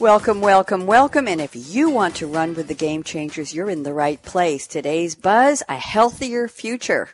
Welcome, welcome, welcome. And if you want to run with the game changers, you're in the right place. Today's buzz, a healthier future.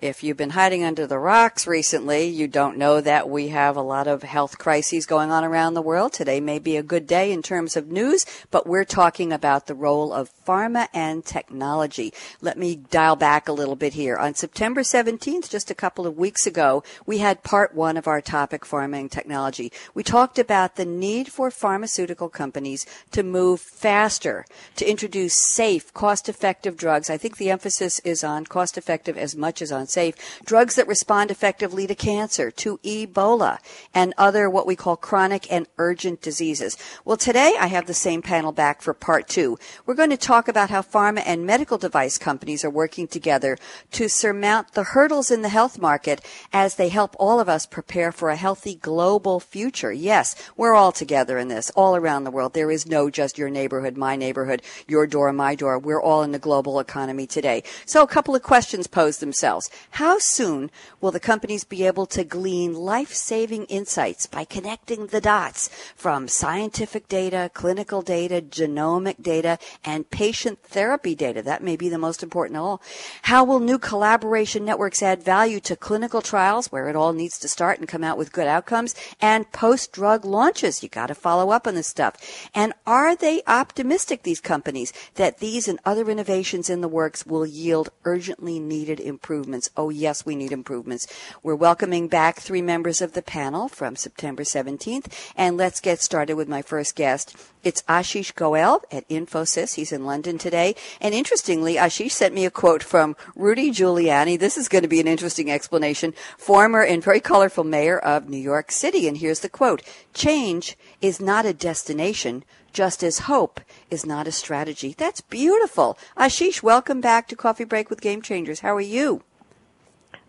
If you've been hiding under the rocks recently, you don't know that we have a lot of health crises going on around the world. Today may be a good day in terms of news, but we're talking about the role of pharma and technology. Let me dial back a little bit here. On September 17th, just a couple of weeks ago, we had part one of our topic, pharma and technology. We talked about the need for pharmaceutical companies to move faster, to introduce safe, cost-effective drugs. I think the emphasis is on cost-effective as much as on safe, drugs that respond effectively to cancer, to Ebola, and other what we call chronic and urgent diseases. Well, today I have the same panel back for part two. We're going to talk about how pharma and medical device companies are working together to surmount the hurdles in the health market as they help all of us prepare for a healthy global future. Yes, we're all together in this, all around the world. There is no just your neighborhood, my neighborhood, your door, my door. We're all in the global economy today. So a couple of questions pose themselves. How soon will the companies be able to glean life saving insights by connecting the dots from scientific data, clinical data, genomic data, and patient therapy data? That may be the most important of all. How will new collaboration networks add value to clinical trials where it all needs to start and come out with good outcomes and post drug launches? You got to follow up on this stuff. And are they optimistic, these companies, that these and other innovations in the works will yield urgently needed improvements Oh, yes, we need improvements. We're welcoming back three members of the panel from September 17th. And let's get started with my first guest. It's Ashish Goel at Infosys. He's in London today. And interestingly, Ashish sent me a quote from Rudy Giuliani. This is going to be an interesting explanation. Former and very colorful mayor of New York City. And here's the quote. Change is not a destination, just as hope is not a strategy. That's beautiful. Ashish, welcome back to Coffee Break with Game Changers. How are you?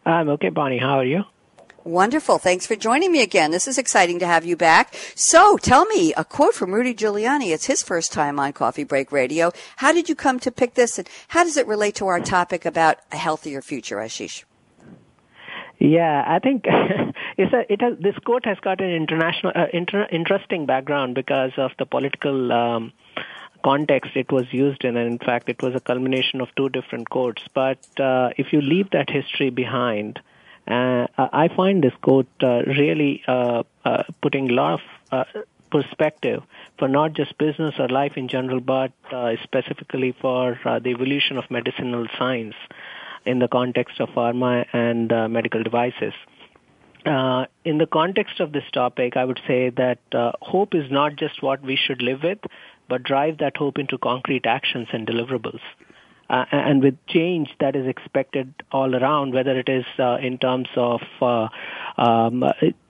I'm okay, Bonnie. How are you? Wonderful. Thanks for joining me again. This is exciting to have you back. So tell me a quote from Rudy Giuliani. It's his first time on Coffee Break Radio. How did you come to pick this and how does it relate to our topic about a healthier future, Ashish? Yeah, I think it's a, it has, this quote has got an international, uh, inter, interesting background because of the political um, context it was used in, and in fact, it was a culmination of two different quotes. But uh, if you leave that history behind, uh, I find this quote uh, really uh, uh, putting a lot of uh, perspective for not just business or life in general, but specifically for the evolution of medicinal science in the context of pharma and medical devices. Uh, in the context of this topic, I would say that uh, hope is not just what we should live with, but drive that hope into concrete actions and deliverables. Uh, and with change that is expected all around, whether it is uh, in terms of uh, um,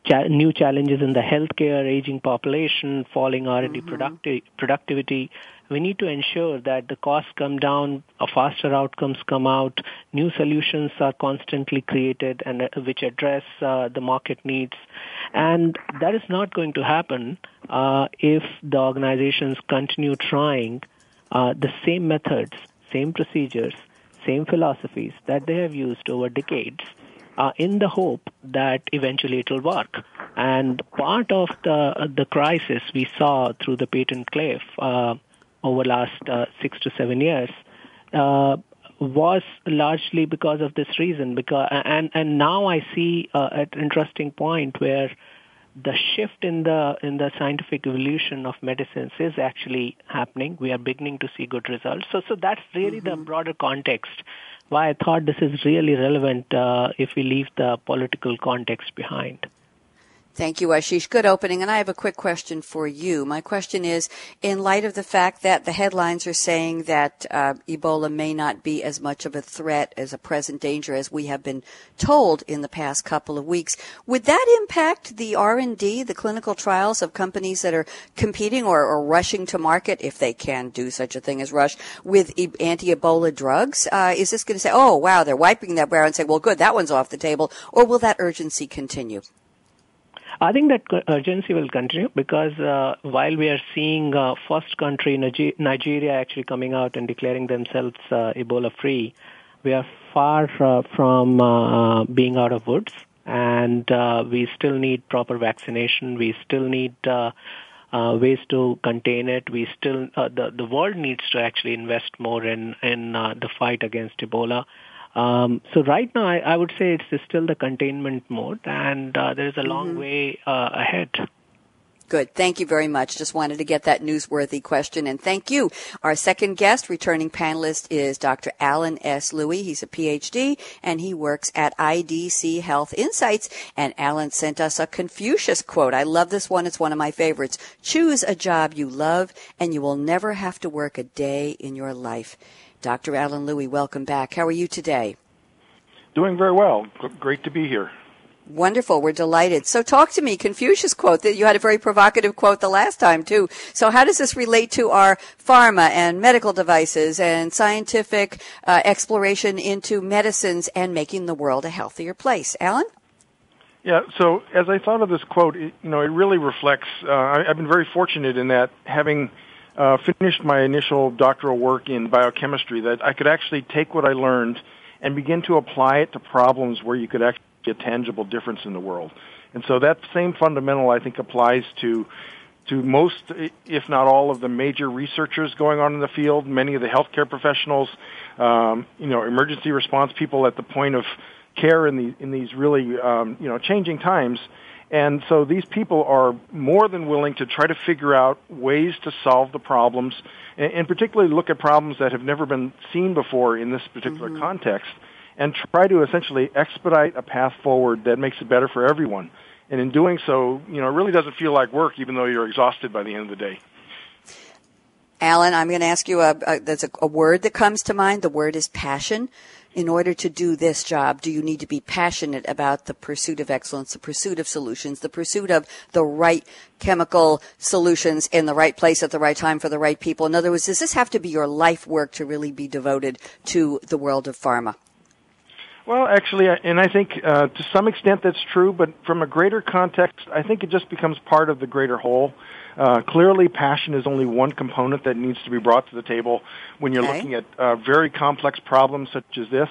cha- new challenges in the healthcare, aging population, falling R&D mm-hmm. producti- productivity, we need to ensure that the costs come down, faster outcomes come out, new solutions are constantly created and uh, which address uh, the market needs. And that is not going to happen uh, if the organizations continue trying uh, the same methods, same procedures, same philosophies that they have used over decades uh, in the hope that eventually it will work. And part of the the crisis we saw through the patent cliff uh, over last uh, six to seven years uh, was largely because of this reason. Because and and now I see uh, an interesting point where the shift in the in the scientific evolution of medicines is actually happening. We are beginning to see good results. So so that's really mm-hmm. the broader context. Why I thought this is really relevant uh, if we leave the political context behind. Thank you, Ashish. Good opening. And I have a quick question for you. My question is in light of the fact that the headlines are saying that uh, Ebola may not be as much of a threat as a present danger as we have been told in the past couple of weeks, would that impact the R&D, the clinical trials of companies that are competing or, or rushing to market, if they can do such a thing as rush, with e- anti-Ebola drugs? Uh, is this going to say, oh, wow, they're wiping that brow and say, well, good, that one's off the table, or will that urgency continue? I think that urgency will continue because uh, while we are seeing uh, first country Nigeria actually coming out and declaring themselves uh, Ebola free, we are far uh, from uh, being out of woods, and uh, we still need proper vaccination. We still need ways to contain it. We still the the world needs to actually invest more in in the fight against Ebola. Um, so right now, I, I, would say it's still the containment mode, and uh, there is a long mm-hmm. way uh, ahead. Good. Thank you very much. Just wanted to get that newsworthy question. And thank you. Our second guest, returning panelist, is Dr. Alan S. Louie. He's a PhD and he works at IDC Health Insights. And Alan sent us a Confucius quote. I love this one. It's one of my favorites. Choose a job you love and you will never have to work a day in your life. Dr. Alan Louie, welcome back. How are you today? Doing very well. Great to be here. Wonderful. We're delighted. So talk to me, Confucius quote that you had a very provocative quote the last time too. So how does this relate to our pharma and medical devices and scientific uh, exploration into medicines and making the world a healthier place? Alan? Yeah, so as I thought of this quote, it, you know, it really reflects, uh, I, I've been very fortunate in that having uh, finished my initial doctoral work in biochemistry that I could actually take what I learned and begin to apply it to problems where you could actually get a tangible difference in the world. And so that same fundamental, I think, applies to to most, if not all, of the major researchers going on in the field. Many of the healthcare professionals, um, you know, emergency response people at the point of care in the in these really um, you know changing times. And so these people are more than willing to try to figure out ways to solve the problems, and, and particularly look at problems that have never been seen before in this particular mm-hmm. context, and try to essentially expedite a path forward that makes it better for everyone. And in doing so, you know, it really doesn't feel like work, even though you're exhausted by the end of the day. Alan, I'm going to ask you a, a there's a, a word that comes to mind. The word is passion in order to do this job, do you need to be passionate about the pursuit of excellence, the pursuit of solutions, the pursuit of the right chemical solutions in the right place at the right time for the right people? In other words, does this have to be your life work to really be devoted to the world of pharma? Well, actually, and I think uh, to some extent that's true, but from a greater context, I think it just becomes part of the greater whole. Uh, clearly, passion is only one component that needs to be brought to the table when you're okay. looking at uh, very complex problems such as this.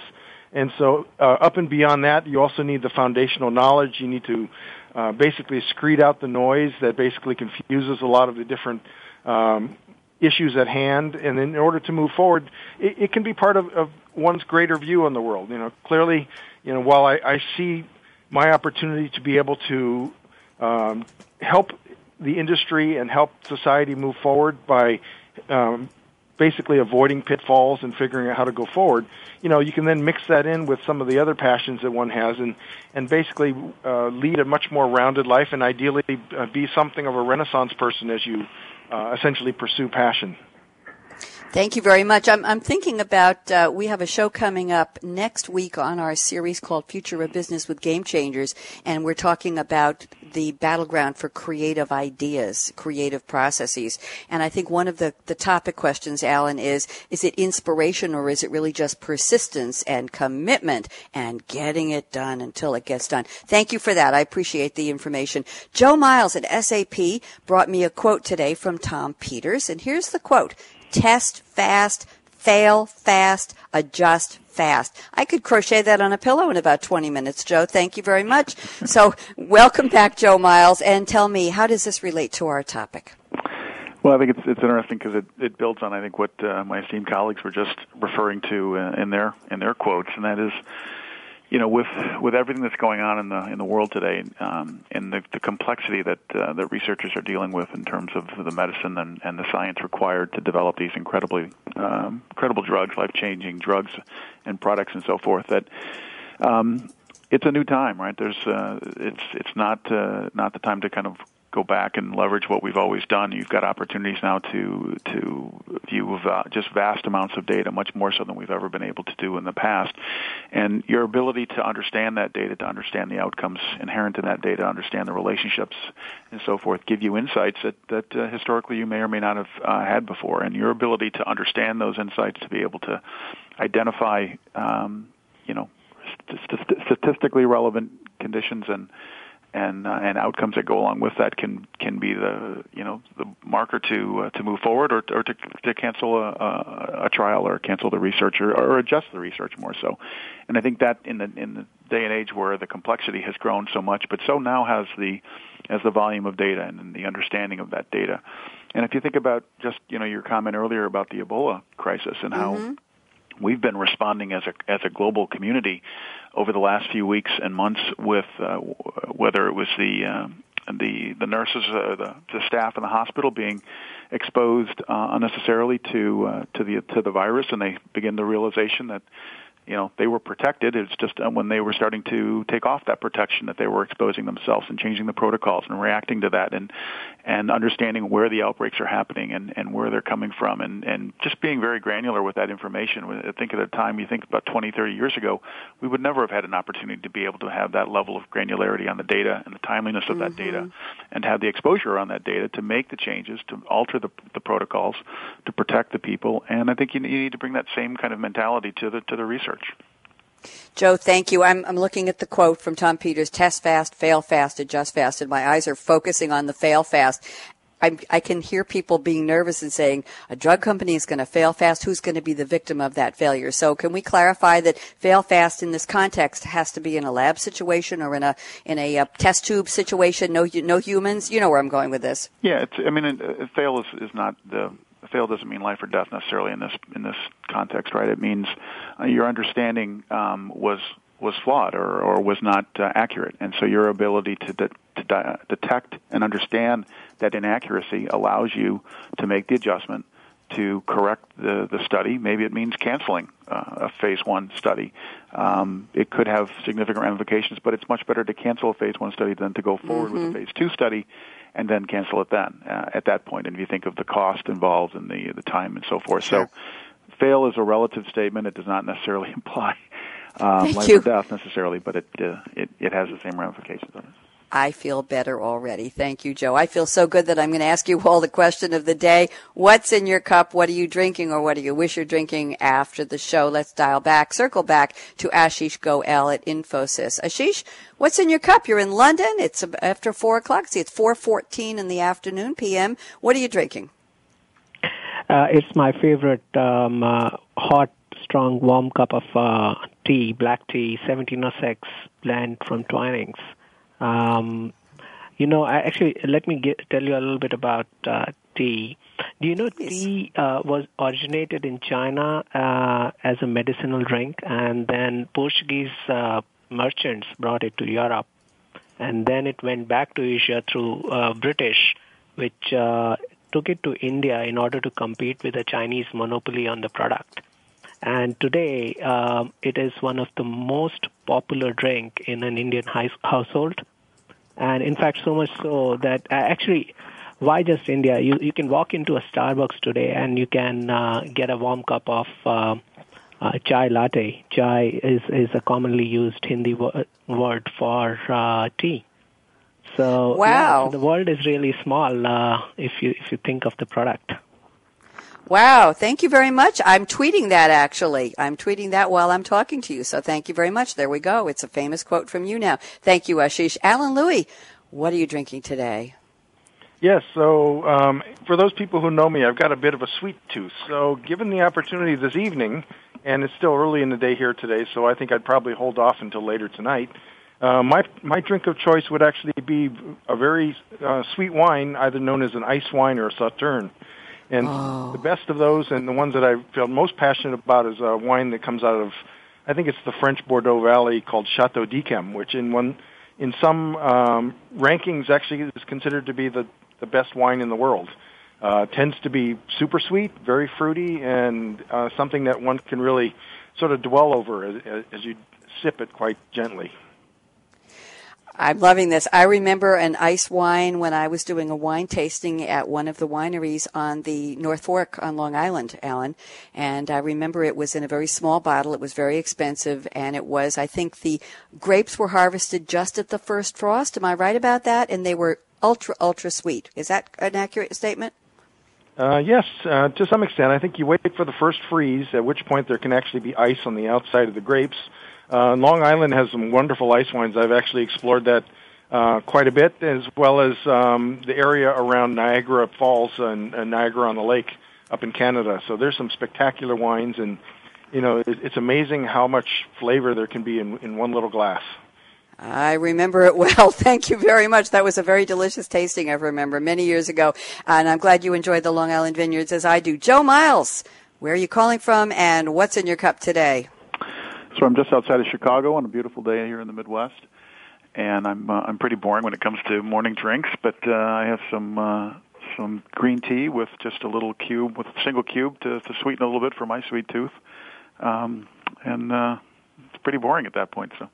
And so, uh, up and beyond that, you also need the foundational knowledge. You need to uh, basically screed out the noise that basically confuses a lot of the different um, issues at hand. And in order to move forward, it, it can be part of, of one's greater view on the world. You know, clearly, you know, while I, I see my opportunity to be able to um, help the industry and help society move forward by um, basically avoiding pitfalls and figuring out how to go forward. You know, you can then mix that in with some of the other passions that one has, and and basically uh, lead a much more rounded life, and ideally uh, be something of a renaissance person as you uh, essentially pursue passion. Thank you very much. I'm, I'm thinking about, uh, we have a show coming up next week on our series called Future of Business with Game Changers, and we're talking about the battleground for creative ideas, creative processes. And I think one of the, the topic questions, Alan, is, is it inspiration or is it really just persistence and commitment and getting it done until it gets done? Thank you for that. I appreciate the information. Joe Miles at SAP brought me a quote today from Tom Peters, and here's the quote test fast, fail fast, adjust fast. I could crochet that on a pillow in about 20 minutes, Joe. Thank you very much. so, welcome back, Joe Miles, and tell me, how does this relate to our topic? Well, I think it's it's interesting because it, it builds on I think what uh, my esteemed colleagues were just referring to uh, in their in their quotes, and that is you know, with with everything that's going on in the in the world today, um, and the, the complexity that uh, that researchers are dealing with in terms of the medicine and, and the science required to develop these incredibly um, incredible drugs, life changing drugs and products and so forth, that um, it's a new time, right? There's uh, it's it's not uh, not the time to kind of go back and leverage what we've always done. You've got opportunities now to to view uh, just vast amounts of data, much more so than we've ever been able to do in the past. And your ability to understand that data, to understand the outcomes inherent in that data, understand the relationships and so forth, give you insights that that uh, historically you may or may not have uh, had before. And your ability to understand those insights, to be able to identify, um, you know, st- statistically relevant conditions and and uh, and outcomes that go along with that can can be the you know the marker to uh, to move forward or or to to cancel a, a, a trial or cancel the research or, or adjust the research more so, and I think that in the in the day and age where the complexity has grown so much, but so now has the as the volume of data and the understanding of that data, and if you think about just you know your comment earlier about the Ebola crisis and how. Mm-hmm we've been responding as a as a global community over the last few weeks and months with uh, whether it was the uh, the the nurses, uh, the, the staff in the hospital being exposed uh, unnecessarily to uh, to the to the virus, and they begin the realization that you know they were protected. It's just uh, when they were starting to take off that protection that they were exposing themselves and changing the protocols and reacting to that and and understanding where the outbreaks are happening and and where they're coming from and and just being very granular with that information. I think at a time you think about 20, 30 years ago, we would never have had an opportunity to be able to have that level of granularity on the data and the timeliness of that mm-hmm. data, and have the exposure on that data to make the changes to alter the the protocols to protect the people. And I think you, you need to bring that same kind of mentality to the to the research research. Joe, thank you. I'm, I'm looking at the quote from Tom Peters test fast, fail fast, adjust fast, and my eyes are focusing on the fail fast. I, I can hear people being nervous and saying a drug company is going to fail fast. Who's going to be the victim of that failure? So, can we clarify that fail fast in this context has to be in a lab situation or in a in a uh, test tube situation? No, no humans. You know where I'm going with this. Yeah, it's, I mean, fail is, is not the fail doesn't mean life or death necessarily in this in this context, right? It means uh, your understanding um, was was flawed or, or was not uh, accurate, and so your ability to, de- to de- detect and understand that inaccuracy allows you to make the adjustment to correct the, the study. Maybe it means canceling uh, a phase one study. Um, it could have significant ramifications, but it's much better to cancel a phase one study than to go forward mm-hmm. with a phase two study and then cancel it then uh, at that point. And if you think of the cost involved and the the time and so forth, sure. so fail is a relative statement. It does not necessarily imply um, life you. or death necessarily, but it, uh, it it has the same ramifications on it. I feel better already. Thank you, Joe. I feel so good that I'm going to ask you all the question of the day. What's in your cup? What are you drinking or what do you wish you're drinking after the show? Let's dial back, circle back to Ashish Goel at Infosys. Ashish, what's in your cup? You're in London. It's after four o'clock. See, it's 4.14 in the afternoon PM. What are you drinking? Uh, it's my favorite um, uh, hot, strong, warm cup of uh, tea, black tea, 1706 blend from Twinings. Um, you know, I actually let me get, tell you a little bit about uh, tea. Do you know yes. tea uh, was originated in China uh, as a medicinal drink, and then Portuguese uh, merchants brought it to Europe, and then it went back to Asia through uh, British, which uh, took it to India in order to compete with the Chinese monopoly on the product. And today, um, it is one of the most popular drink in an Indian household. And in fact, so much so that uh, actually, why just India? You you can walk into a Starbucks today and you can uh, get a warm cup of uh, uh, chai latte. Chai is is a commonly used Hindi wo- word for uh, tea. So wow, yeah, the world is really small uh, if you if you think of the product. Wow, thank you very much. I'm tweeting that actually. I'm tweeting that while I'm talking to you. So thank you very much. There we go. It's a famous quote from you now. Thank you, Ashish. Alan Louie, what are you drinking today? Yes, so um, for those people who know me, I've got a bit of a sweet tooth. So given the opportunity this evening, and it's still early in the day here today, so I think I'd probably hold off until later tonight. Uh, my my drink of choice would actually be a very uh, sweet wine, either known as an ice wine or a sauterne. And oh. the best of those, and the ones that I feel most passionate about, is a wine that comes out of, I think it's the French Bordeaux Valley called Chateau d'Yquem, which in one, in some um, rankings actually is considered to be the the best wine in the world. Uh, tends to be super sweet, very fruity, and uh, something that one can really sort of dwell over as, as you sip it quite gently. I'm loving this. I remember an ice wine when I was doing a wine tasting at one of the wineries on the North Fork on Long Island, Alan. And I remember it was in a very small bottle. It was very expensive. And it was, I think the grapes were harvested just at the first frost. Am I right about that? And they were ultra, ultra sweet. Is that an accurate statement? Uh, yes, uh, to some extent. I think you wait for the first freeze, at which point there can actually be ice on the outside of the grapes uh, Long Island has some wonderful ice wines. I've actually explored that uh, quite a bit, as well as um, the area around Niagara Falls and, and Niagara on the Lake up in Canada. So there's some spectacular wines, and you know it, it's amazing how much flavor there can be in, in one little glass. I remember it well. Thank you very much. That was a very delicious tasting, I remember, many years ago. And I'm glad you enjoyed the Long Island Vineyards as I do. Joe Miles, where are you calling from and what's in your cup today? So I'm just outside of Chicago on a beautiful day here in the Midwest, and I'm uh, I'm pretty boring when it comes to morning drinks, but uh, I have some uh, some green tea with just a little cube with a single cube to, to sweeten a little bit for my sweet tooth, um, and uh, it's pretty boring at that point. So.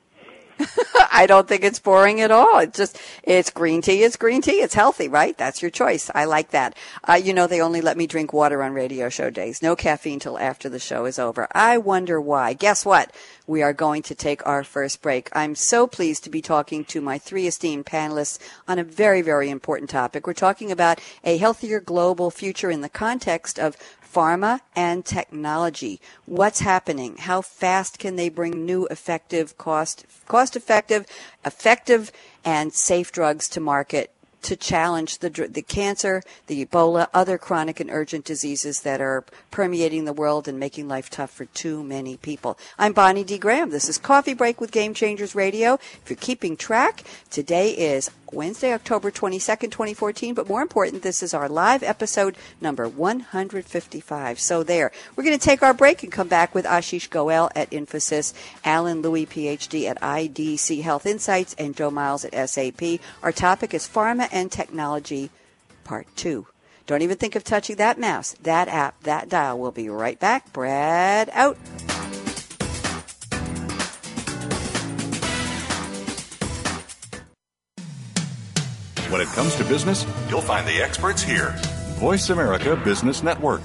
I don't think it's boring at all. It's just, it's green tea. It's green tea. It's healthy, right? That's your choice. I like that. Uh, you know, they only let me drink water on radio show days. No caffeine till after the show is over. I wonder why. Guess what? We are going to take our first break. I'm so pleased to be talking to my three esteemed panelists on a very, very important topic. We're talking about a healthier global future in the context of pharma and technology. What's happening? How fast can they bring new effective cost cost effective, effective and safe drugs to market to challenge the, the cancer, the Ebola, other chronic and urgent diseases that are permeating the world and making life tough for too many people. I'm Bonnie D. Graham. This is Coffee Break with Game Changers Radio. If you're keeping track, today is Wednesday, October 22nd, 2014. But more important, this is our live episode number 155. So there. We're going to take our break and come back with Ashish Goel at Infosys, Alan Louie, PhD at IDC Health Insights, and Joe Miles at SAP. Our topic is Pharma and Technology, Part 2. Don't even think of touching that mouse, that app, that dial. We'll be right back. Brad out. When it comes to business, you'll find the experts here. Voice America Business Network.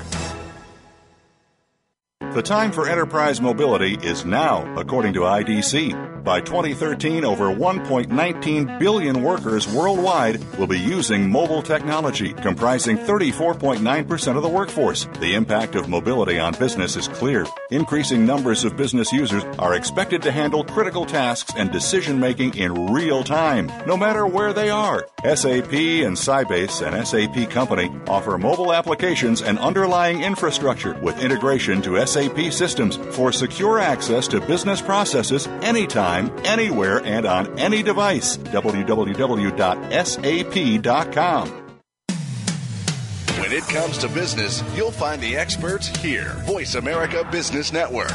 The time for enterprise mobility is now, according to IDC. By 2013, over 1.19 billion workers worldwide will be using mobile technology, comprising 34.9% of the workforce. The impact of mobility on business is clear. Increasing numbers of business users are expected to handle critical tasks and decision making in real time, no matter where they are. SAP and Sybase, an SAP company, offer mobile applications and underlying infrastructure with integration to SAP systems for secure access to business processes anytime, anywhere, and on any device. www.sap.com. When it comes to business, you'll find the experts here. Voice America Business Network.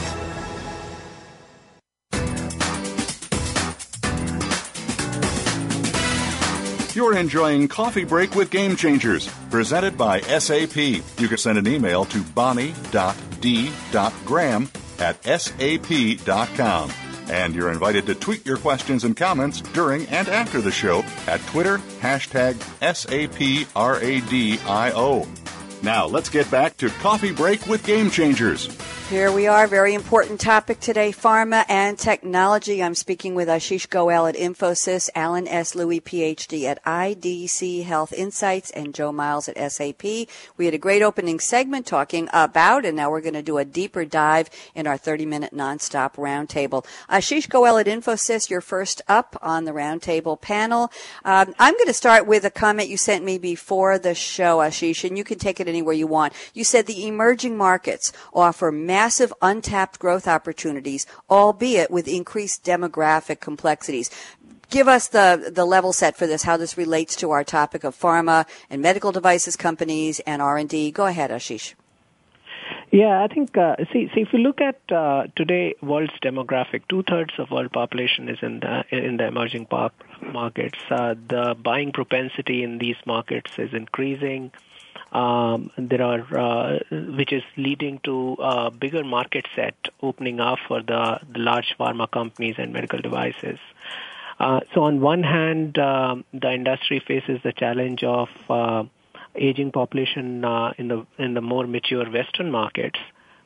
You're enjoying Coffee Break with Game Changers, presented by SAP. You can send an email to bonnie.d.graham at sap.com. And you're invited to tweet your questions and comments during and after the show at Twitter, hashtag SAPRADIO. Now let's get back to Coffee Break with Game Changers. Here we are, very important topic today, pharma and technology. I'm speaking with Ashish Goel at Infosys, Alan S. Louie, PhD at IDC Health Insights, and Joe Miles at SAP. We had a great opening segment talking about, and now we're going to do a deeper dive in our 30-minute nonstop roundtable. Ashish Goel at Infosys, you're first up on the roundtable panel. Um, I'm going to start with a comment you sent me before the show, Ashish, and you can take it anywhere you want. You said the emerging markets offer massive untapped growth opportunities, albeit with increased demographic complexities. Give us the, the level set for this, how this relates to our topic of pharma and medical devices companies and R&D. Go ahead, Ashish. Yeah, I think uh, see, see if you look at uh, today world's demographic, two thirds of world population is in the in the emerging markets. Uh, the buying propensity in these markets is increasing um, there are uh, which is leading to a bigger market set opening up for the, the large pharma companies and medical devices. Uh, so on one hand, uh, the industry faces the challenge of uh, aging population uh, in the in the more mature Western markets.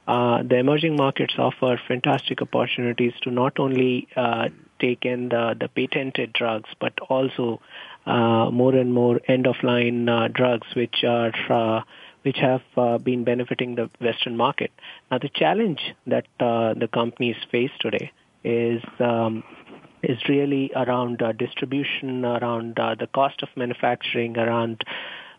Uh, the emerging markets offer fantastic opportunities to not only uh, take in the, the patented drugs, but also more and more end-of-line drugs, which are which have uh, been benefiting the Western market. Now, the challenge that uh, the companies face today is um, is really around uh, distribution, around uh, the cost of manufacturing, around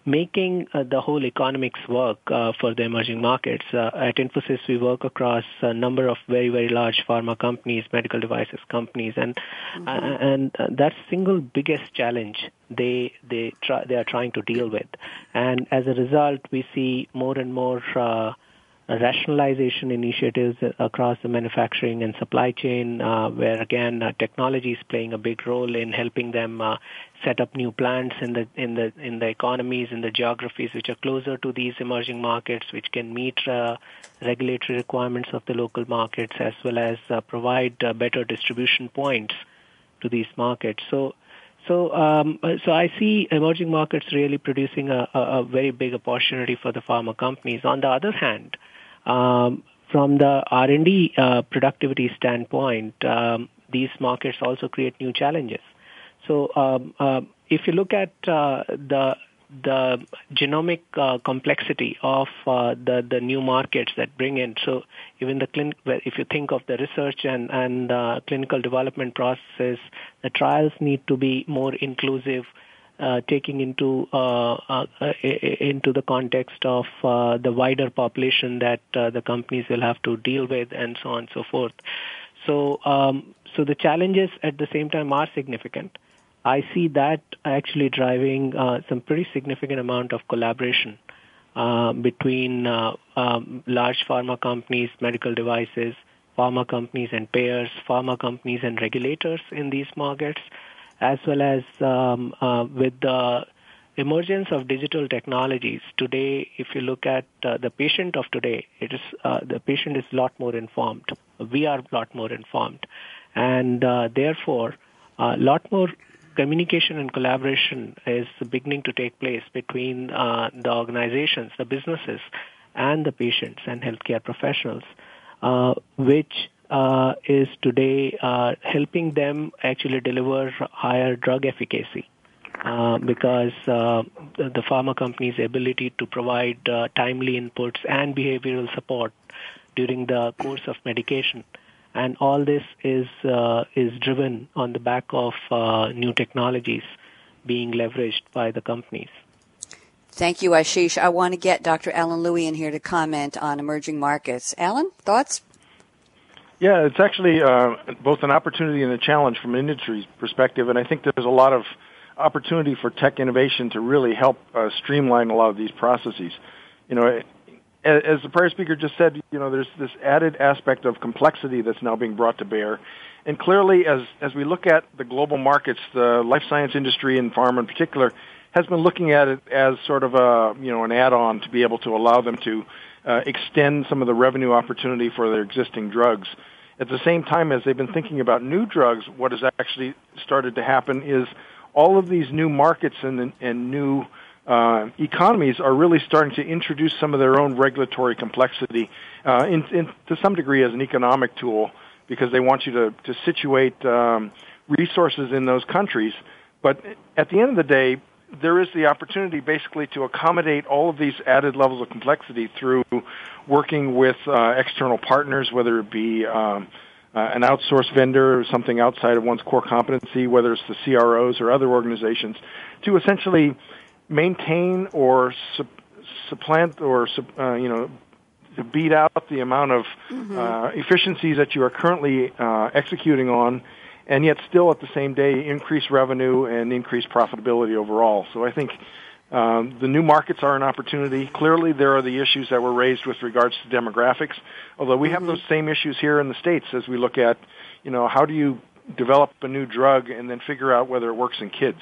making uh, the whole economics work uh, for the emerging markets. Uh, at Infosys, we work across a number of very, very large pharma companies, medical devices companies, and mm-hmm. and that's single biggest challenge they they try, they are trying to deal with. And as a result, we see more and more rationalization initiatives across the manufacturing and supply chain, uh, where again uh, technology is playing a big role in helping them uh, set up new plants in the in the in the economies in the geographies which are closer to these emerging markets, which can meet uh, regulatory requirements of the local markets as well as uh, provide uh, better distribution points to these markets. So. So, um, so I see emerging markets really producing a, a, a very big opportunity for the pharma companies. On the other hand, um, from the R&D uh, productivity standpoint, um, these markets also create new challenges. So um, uh, if you look at uh, the the genomic uh, complexity of uh, the the new markets that bring in. So even the clinic, if you think of the research and and uh, clinical development process, the trials need to be more inclusive taking into uh, uh, into the context of the wider population that the companies will have to deal with, and so on and so forth. So, um, so the challenges at the same time are significant. I see that actually driving uh, some pretty significant amount of collaboration uh, between uh, um, large pharma companies, medical devices, pharma companies and payers, pharma companies and regulators in these markets, as well as um, uh, with the emergence of digital technologies today if you look at uh, the patient of today it is uh, the patient is a lot more informed. We are a lot more informed. And uh, therefore a lot more communication and collaboration is beginning to take place between uh, the organizations the businesses and the patients and healthcare professionals uh, which uh, is today uh, helping them actually deliver higher drug efficacy. Uh, because uh, the pharma company's ability to provide uh, timely inputs and behavioral support during the course of medication, and all this is uh, is driven on the back of new technologies being leveraged by the companies. Thank you, Ashish. I want to get Dr. Alan Louie in here to comment on emerging markets. Alan, thoughts? Yeah, it's actually uh, both an opportunity and a challenge from an industry perspective, and I think there's a lot of opportunity for tech innovation to really help uh, streamline a lot of these processes. You know, as the prior speaker just said, you know, there's this added aspect of complexity that's now being brought to bear. And clearly, as, as we look at the global markets, the life science industry and pharma in particular has been looking at it as sort of a, you know, an add-on to be able to allow them to uh, extend some of the revenue opportunity for their existing drugs. At the same time as they've been thinking about new drugs, what has actually started to happen is all of these new markets and, and new uh, economies are really starting to introduce some of their own regulatory complexity uh, in, in, to some degree as an economic tool because they want you to, to situate um, resources in those countries. But at the end of the day, there is the opportunity basically to accommodate all of these added levels of complexity through working with uh, external partners, whether it be um, uh, an outsourced vendor or something outside of one's core competency, whether it's the CROs or other organizations, to essentially maintain or su- supplant or uh, you know to beat out the amount of mm-hmm. uh, efficiencies that you are currently uh, executing on and yet still at the same day increase revenue and increase profitability overall. So I think um, the new markets are an opportunity. Clearly, there are the issues that were raised with regards to demographics. Although we have mm-hmm. those same issues here in the states as we look at, you know, how do you develop a new drug and then figure out whether it works in kids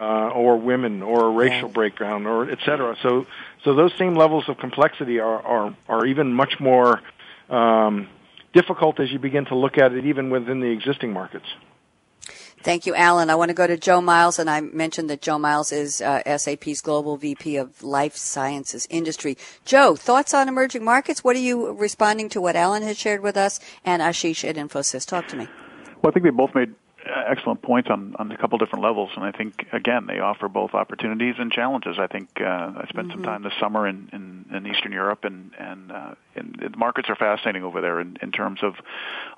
uh, or women or a racial breakdown or et cetera. So, so those same levels of complexity are are, are even much more um, difficult as you begin to look at it even within the existing markets. Thank you, Alan. I want to go to Joe Miles, and I mentioned that Joe Miles is uh, SAP's Global VP of Life Sciences Industry. Joe, thoughts on emerging markets? What are you responding to what Alan has shared with us and Ashish at Infosys? Talk to me. Well, I think they both made excellent points on, on a couple different levels, and I think again they offer both opportunities and challenges. I think uh, I spent mm-hmm. some time this summer in, in, in Eastern Europe, and and, uh, and the markets are fascinating over there in, in terms of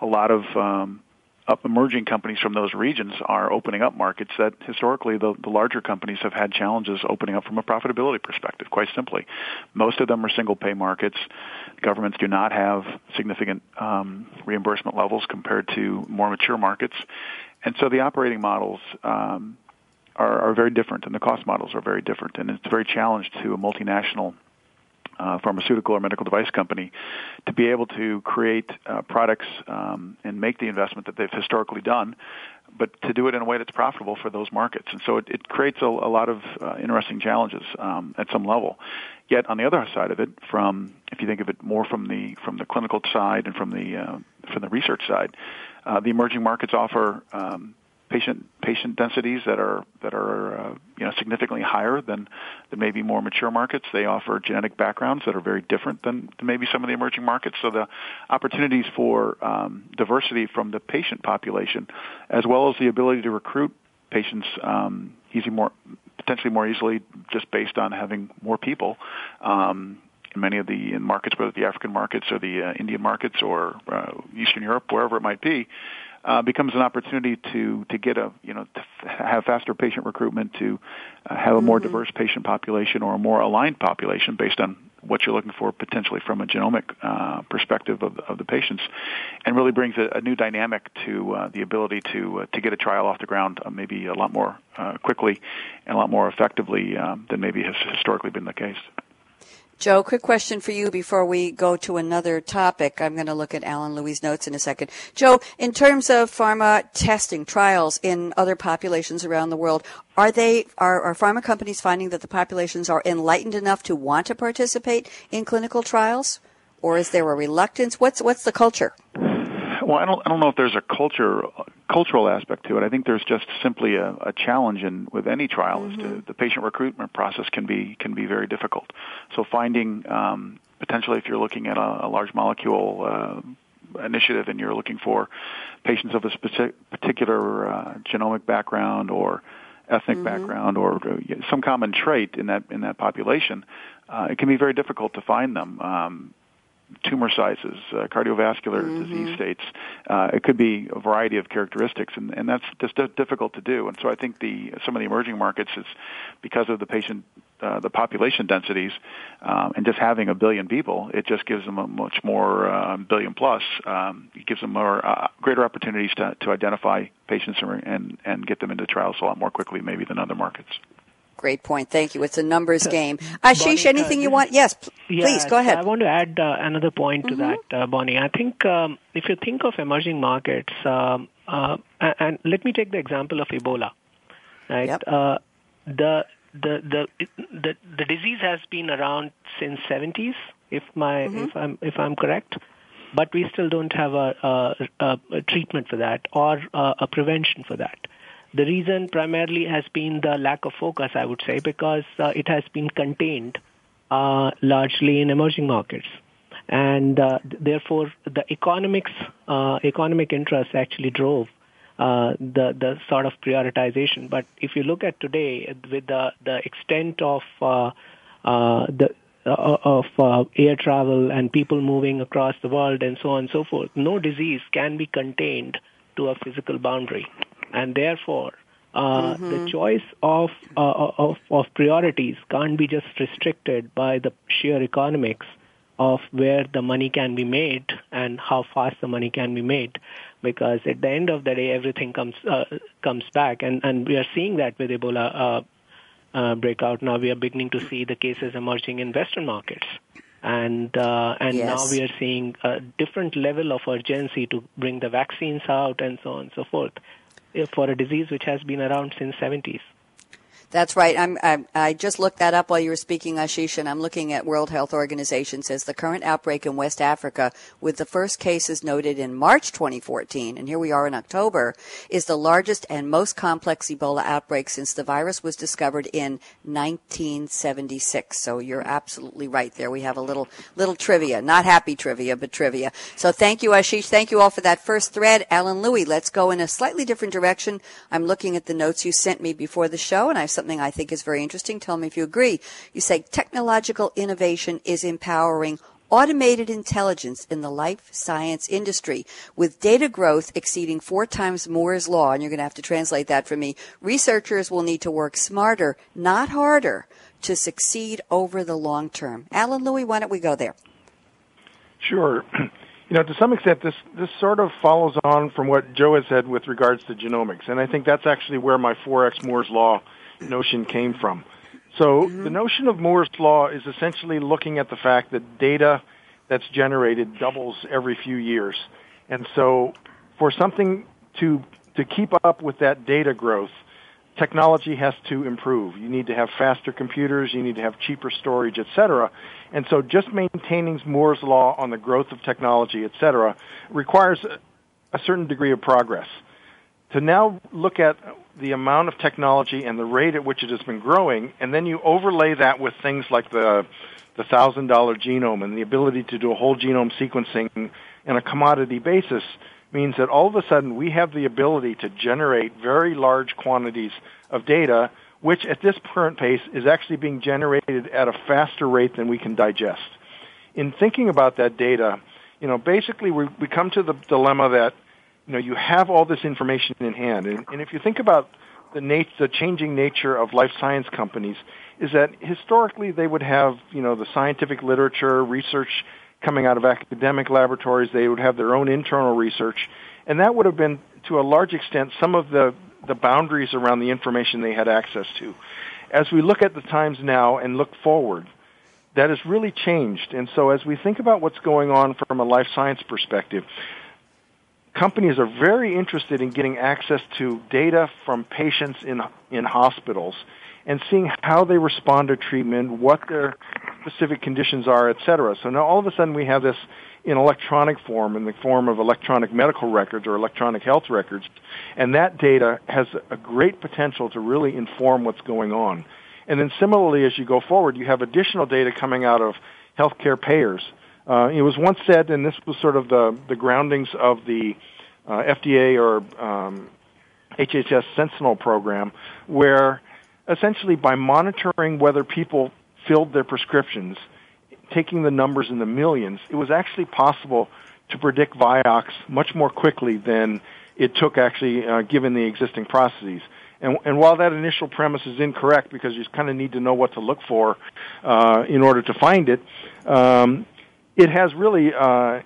a lot of um, up emerging companies from those regions are opening up markets that historically the, the larger companies have had challenges opening up from a profitability perspective, quite simply. Most of them are single pay markets. Governments do not have significant um, reimbursement levels compared to more mature markets. And so the operating models um, are, are very different, and the cost models are very different. And it's very challenged to a multinational uh, pharmaceutical or medical device company to be able to create uh, products um, and make the investment that they've historically done, but to do it in a way that's profitable for those markets. And so it, it creates a, a lot of uh, interesting challenges um, at some level. Yet on the other side of it, from if you think of it more from the from the clinical side and from the uh, from the research side, uh, the emerging markets offer um, patient patient densities that are that are uh, you know significantly higher than than maybe more mature markets. They offer genetic backgrounds that are very different than, than maybe some of the emerging markets. So the opportunities for um, diversity from the patient population, as well as the ability to recruit patients um, easy more potentially more easily just based on having more people. Um, in many of the in markets, whether the African markets or the uh, Indian markets or uh, Eastern Europe, wherever it might be, uh, becomes an opportunity to to get a you know to have faster patient recruitment, to uh, have a more mm-hmm. diverse patient population or a more aligned population based on what you're looking for potentially from a genomic uh, perspective of, of the patients, and really brings a, a new dynamic to uh, the ability to uh, to get a trial off the ground uh, maybe a lot more uh, quickly and a lot more effectively um, than maybe has historically been the case. Joe, quick question for you before we go to another topic. I'm going to look at Alan Louie's notes in a second. Joe, in terms of pharma testing trials in other populations around the world, are they are, are pharma companies finding that the populations are enlightened enough to want to participate in clinical trials, or is there a reluctance? What's what's the culture? Well, I don't, I don't know if there's a culture, cultural aspect to it. I think there's just simply a, a challenge in with any trial mm-hmm. is to the patient recruitment process can be can be very difficult. So finding um, potentially if you're looking at a, a large molecule uh, initiative and you're looking for patients of a specific, particular uh, genomic background or ethnic mm-hmm. background or uh, some common trait in that in that population, uh, it can be very difficult to find them. Um, tumor sizes, uh, cardiovascular mm-hmm. disease states. Uh, it could be a variety of characteristics, and, and that's just difficult to do. And so I think the some of the emerging markets is because of the patient, uh, the population densities, um, and just having a billion people, it just gives them a much more uh, billion plus. Um, it gives them more uh, greater opportunities to to identify patients and, and and get them into trials a lot more quickly, maybe than other markets. Great point. Thank you. It's a numbers game. Ashish, Bonnie, anything uh, you want? Yes, yeah, please go ahead. I want to add uh, another point to mm-hmm. that, uh, Bonnie. I think um, if you think of emerging markets, um, uh, and let me take the example of Ebola. Right. Yep. Uh, the, the the the the disease has been around since 70s, if my mm-hmm. if I'm if I'm correct, but we still don't have a, a, a treatment for that or a, a prevention for that. The reason primarily has been the lack of focus, I would say, because uh, it has been contained uh, largely in emerging markets. And uh, therefore, the economics, uh, economic interests actually drove uh, the the sort of prioritization. But if you look at today, with the the extent of uh, the of uh, air travel and people moving across the world and so on and so forth. No disease can be contained to a physical boundary and therefore uh, mm-hmm. the choice of, uh, of of priorities can't be just restricted by the sheer economics of where the money can be made and how fast the money can be made. Because at the end of the day everything comes uh, comes back. And and we are seeing that with ebola uh, uh, breakout. Now we are beginning to see the cases emerging in western markets. And uh, and yes. now we are seeing a different level of urgency to bring the vaccines out and so on and so forth for a disease which has been around since 70s. That's right. I'm, I, I just looked that up while you were speaking, Ashish, and I'm looking at World Health Organization says the current outbreak in West Africa, with the first cases noted in March 2014, and here we are in October, is the largest and most complex Ebola outbreak since the virus was discovered in 1976. So you're absolutely right there. We have a little little trivia, not happy trivia, but trivia. So thank you, Ashish. Thank you all for that first thread. Alan Louie, let's go in a slightly different direction. I'm looking at the notes you sent me before the show, and I have something I think is very interesting. Tell me if you agree. You say technological innovation is empowering automated intelligence in the life science industry with data growth exceeding four times Moore's law, and you're going to have to translate that for me. Researchers will need to work smarter, not harder, to succeed over the long term. Alan Louie, why don't we go there? Sure. You know, to some extent, this this sort of follows on from what Joe has said with regards to genomics, and I think that's actually where my 4x Moore's law notion came from. So mm-hmm. the notion of Moore's law is essentially looking at the fact that data that's generated doubles every few years, and so for something to to keep up with that data growth, technology has to improve. You need to have faster computers, you need to have cheaper storage, et cetera. And so just maintaining Moore's law on the growth of technology, et cetera, requires a certain degree of progress. To now look at the amount of technology and the rate at which it has been growing, and then you overlay that with things like the the thousand dollar genome and the ability to do a whole genome sequencing in a commodity basis, means that all of a sudden we have the ability to generate very large quantities of data, which at this current pace is actually being generated at a faster rate than we can digest. In thinking about that data, you know, basically we, we come to the dilemma that, you know, you have all this information in hand. And, and if you think about the, nat- the changing nature of life science companies, is that historically they would have, you know, the scientific literature, research coming out of academic laboratories. They would have their own internal research. And that would have been, to a large extent, some of the, the boundaries around the information they had access to. As we look at the times now and look forward, that has really changed. And so as we think about what's going on from a life science perspective, companies are very interested in getting access to data from patients in, in hospitals and seeing how they respond to treatment, what their specific conditions are, et cetera. So now all of a sudden we have this in electronic form, in the form of electronic medical records or electronic health records, and that data has a great potential to really inform what's going on. And then similarly, as you go forward, you have additional data coming out of healthcare payers. Uh, it was once said, and this was sort of the, the groundings of the uh, FDA or um, HHS Sentinel program, where essentially by monitoring whether people filled their prescriptions, taking the numbers in the millions, it was actually possible to predict Vioxx much more quickly than it took actually uh, given the existing processes. And, and, while that initial premise is incorrect because you kind of need to know what to look for uh, in order to find it, um, it has really uh,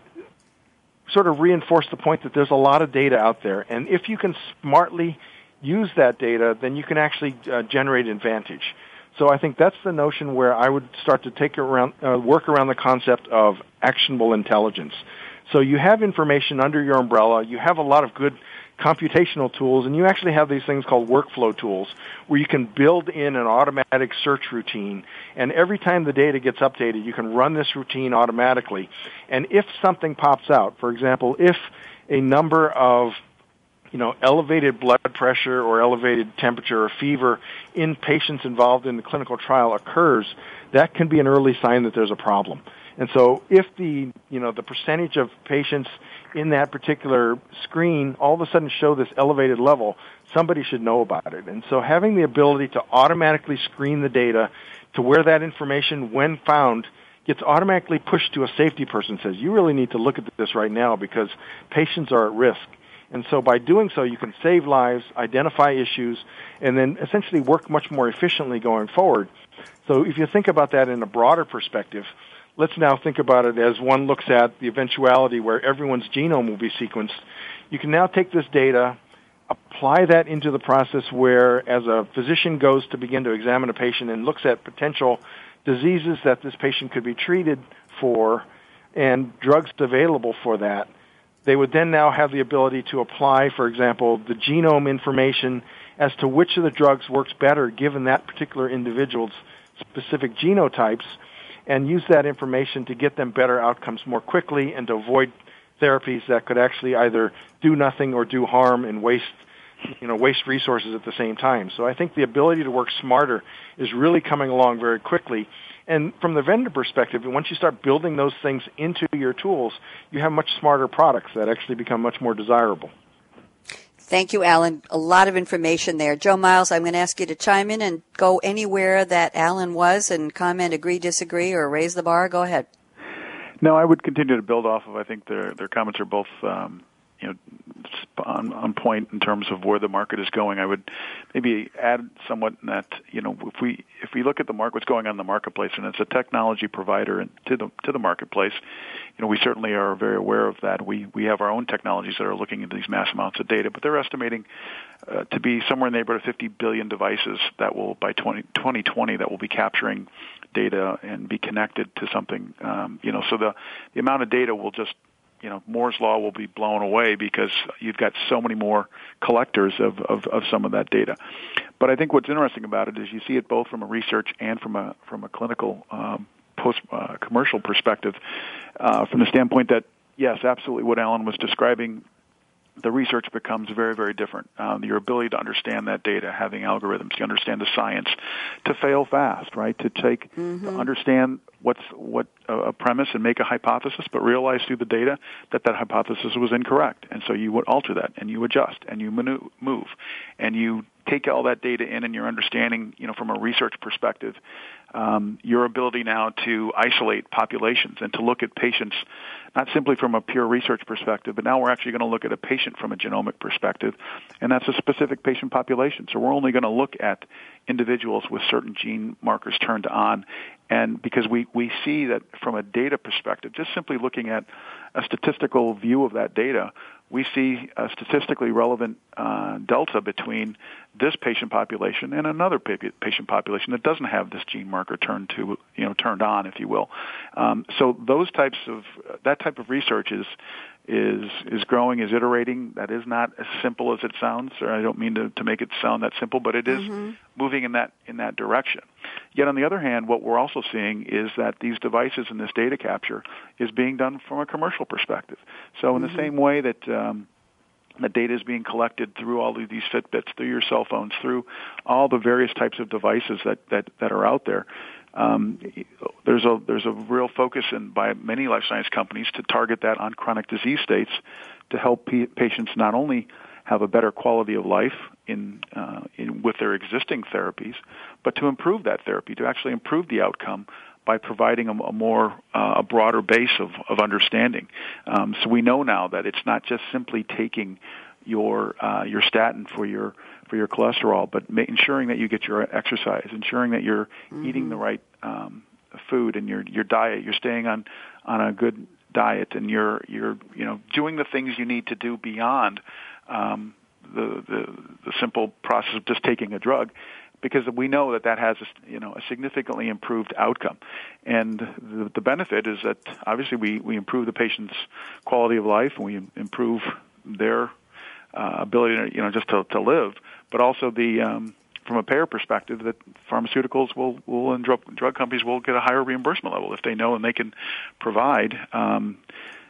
sort of reinforced the point that there's a lot of data out there. And if you can smartly use that data, then you can actually uh, generate advantage. So I think that's the notion where I would start to take around, uh, work around the concept of actionable intelligence. So you have information under your umbrella. You have a lot of good computational tools, and you actually have these things called workflow tools where you can build in an automatic search routine. And every time the data gets updated, you can run this routine automatically. And if something pops out, for example, if a number of you know, elevated blood pressure or elevated temperature or fever in patients involved in the clinical trial occurs, that can be an early sign that there's a problem. And so if the, you know, the percentage of patients in that particular screen all of a sudden show this elevated level, somebody should know about it. And so having the ability to automatically screen the data to where that information, when found, gets automatically pushed to a safety person says, you really need to look at this right now because patients are at risk. And so by doing so, you can save lives, identify issues, and then essentially work much more efficiently going forward. So if you think about that in a broader perspective, let's now think about it as one looks at the eventuality where everyone's genome will be sequenced. You can now take this data, apply that into the process where as a physician goes to begin to examine a patient and looks at potential diseases that this patient could be treated for and drugs available for that, they would then now have the ability to apply, for example, the genome information as to which of the drugs works better given that particular individual's specific genotypes and use that information to get them better outcomes more quickly and to avoid therapies that could actually either do nothing or do harm and waste you know waste resources at the same time. So I think the ability to work smarter is really coming along very quickly. And from the vendor perspective, once you start building those things into your tools, you have much smarter products that actually become much more desirable. Thank you, Alan. A lot of information there. Joe Miles, I'm going to ask you to chime in and go anywhere that Alan was and comment, agree, disagree, or raise the bar. Go ahead. No, I would continue to build off of. I think their their comments are both um, you know on, on point in terms of where the market is going. I would maybe add somewhat that you know if we if we look at the market, what's going on in the marketplace, and it's a technology provider to the to the marketplace. You know, we certainly are very aware of that. We we have our own technologies that are looking into these mass amounts of data, but they're estimating uh, to be somewhere in the neighborhood of 50 billion devices that will by 20, 2020 that will be capturing data and be connected to something. Um, you know, so the the amount of data will just you know Moore's law will be blown away because you've got so many more collectors of, of, of some of that data. But I think what's interesting about it is you see it both from a research and from a from a clinical um, post uh, commercial perspective, uh, from the standpoint that yes, absolutely what Alan was describing the research becomes very, very different. Um, your ability to understand that data, having algorithms, to understand the science, to fail fast, right? To take, mm-hmm. to understand what's what a premise and make a hypothesis, but realize through the data that that hypothesis was incorrect, and so you would alter that and you adjust and you move, and you take all that data in and your understanding, you know, from a research perspective, um, your ability now to isolate populations and to look at patients not simply from a pure research perspective, but now we're actually going to look at a patient from a genomic perspective, and that's a specific patient population. So we're only going to look at individuals with certain gene markers turned on, and because we, we see that from a data perspective, just simply looking at a statistical view of that data, we see a statistically relevant uh, delta between this patient population and another patient population that doesn't have this gene marker turned to you know turned on, if you will. Um, so those types of that type of research is is is growing, is iterating. That is not as simple as it sounds. Or I don't mean to, to make it sound that simple, but it is mm-hmm. moving in that in that direction. Yet on the other hand, what we're also seeing is that these devices and this data capture is being done from a commercial perspective. So in mm-hmm. the same way that um, the data is being collected through all of these Fitbits, through your cell phones, through all the various types of devices that that, that are out there um, there's a there's a real focus in by many life science companies to target that on chronic disease states to help p- patients not only have a better quality of life in, uh, in with their existing therapies, but to improve that therapy, to actually improve the outcome by providing a, a more uh, a broader base of, of understanding. Um, so we know now that it's not just simply taking your uh, your statin for your for your cholesterol, but ma- ensuring that you get your exercise, ensuring that you're mm-hmm. eating the right um, food and your your diet, you're staying on on a good diet, and you're you're you know doing the things you need to do beyond um, the, the the simple process of just taking a drug because we know that that has a, you know a significantly improved outcome, and the, the benefit is that obviously we we improve the patient's quality of life and we improve their uh, ability to, you know, just to, to live, but also the, um, from a payer perspective, that pharmaceuticals will, will and drug, drug companies will get a higher reimbursement level if they know and they can provide, um,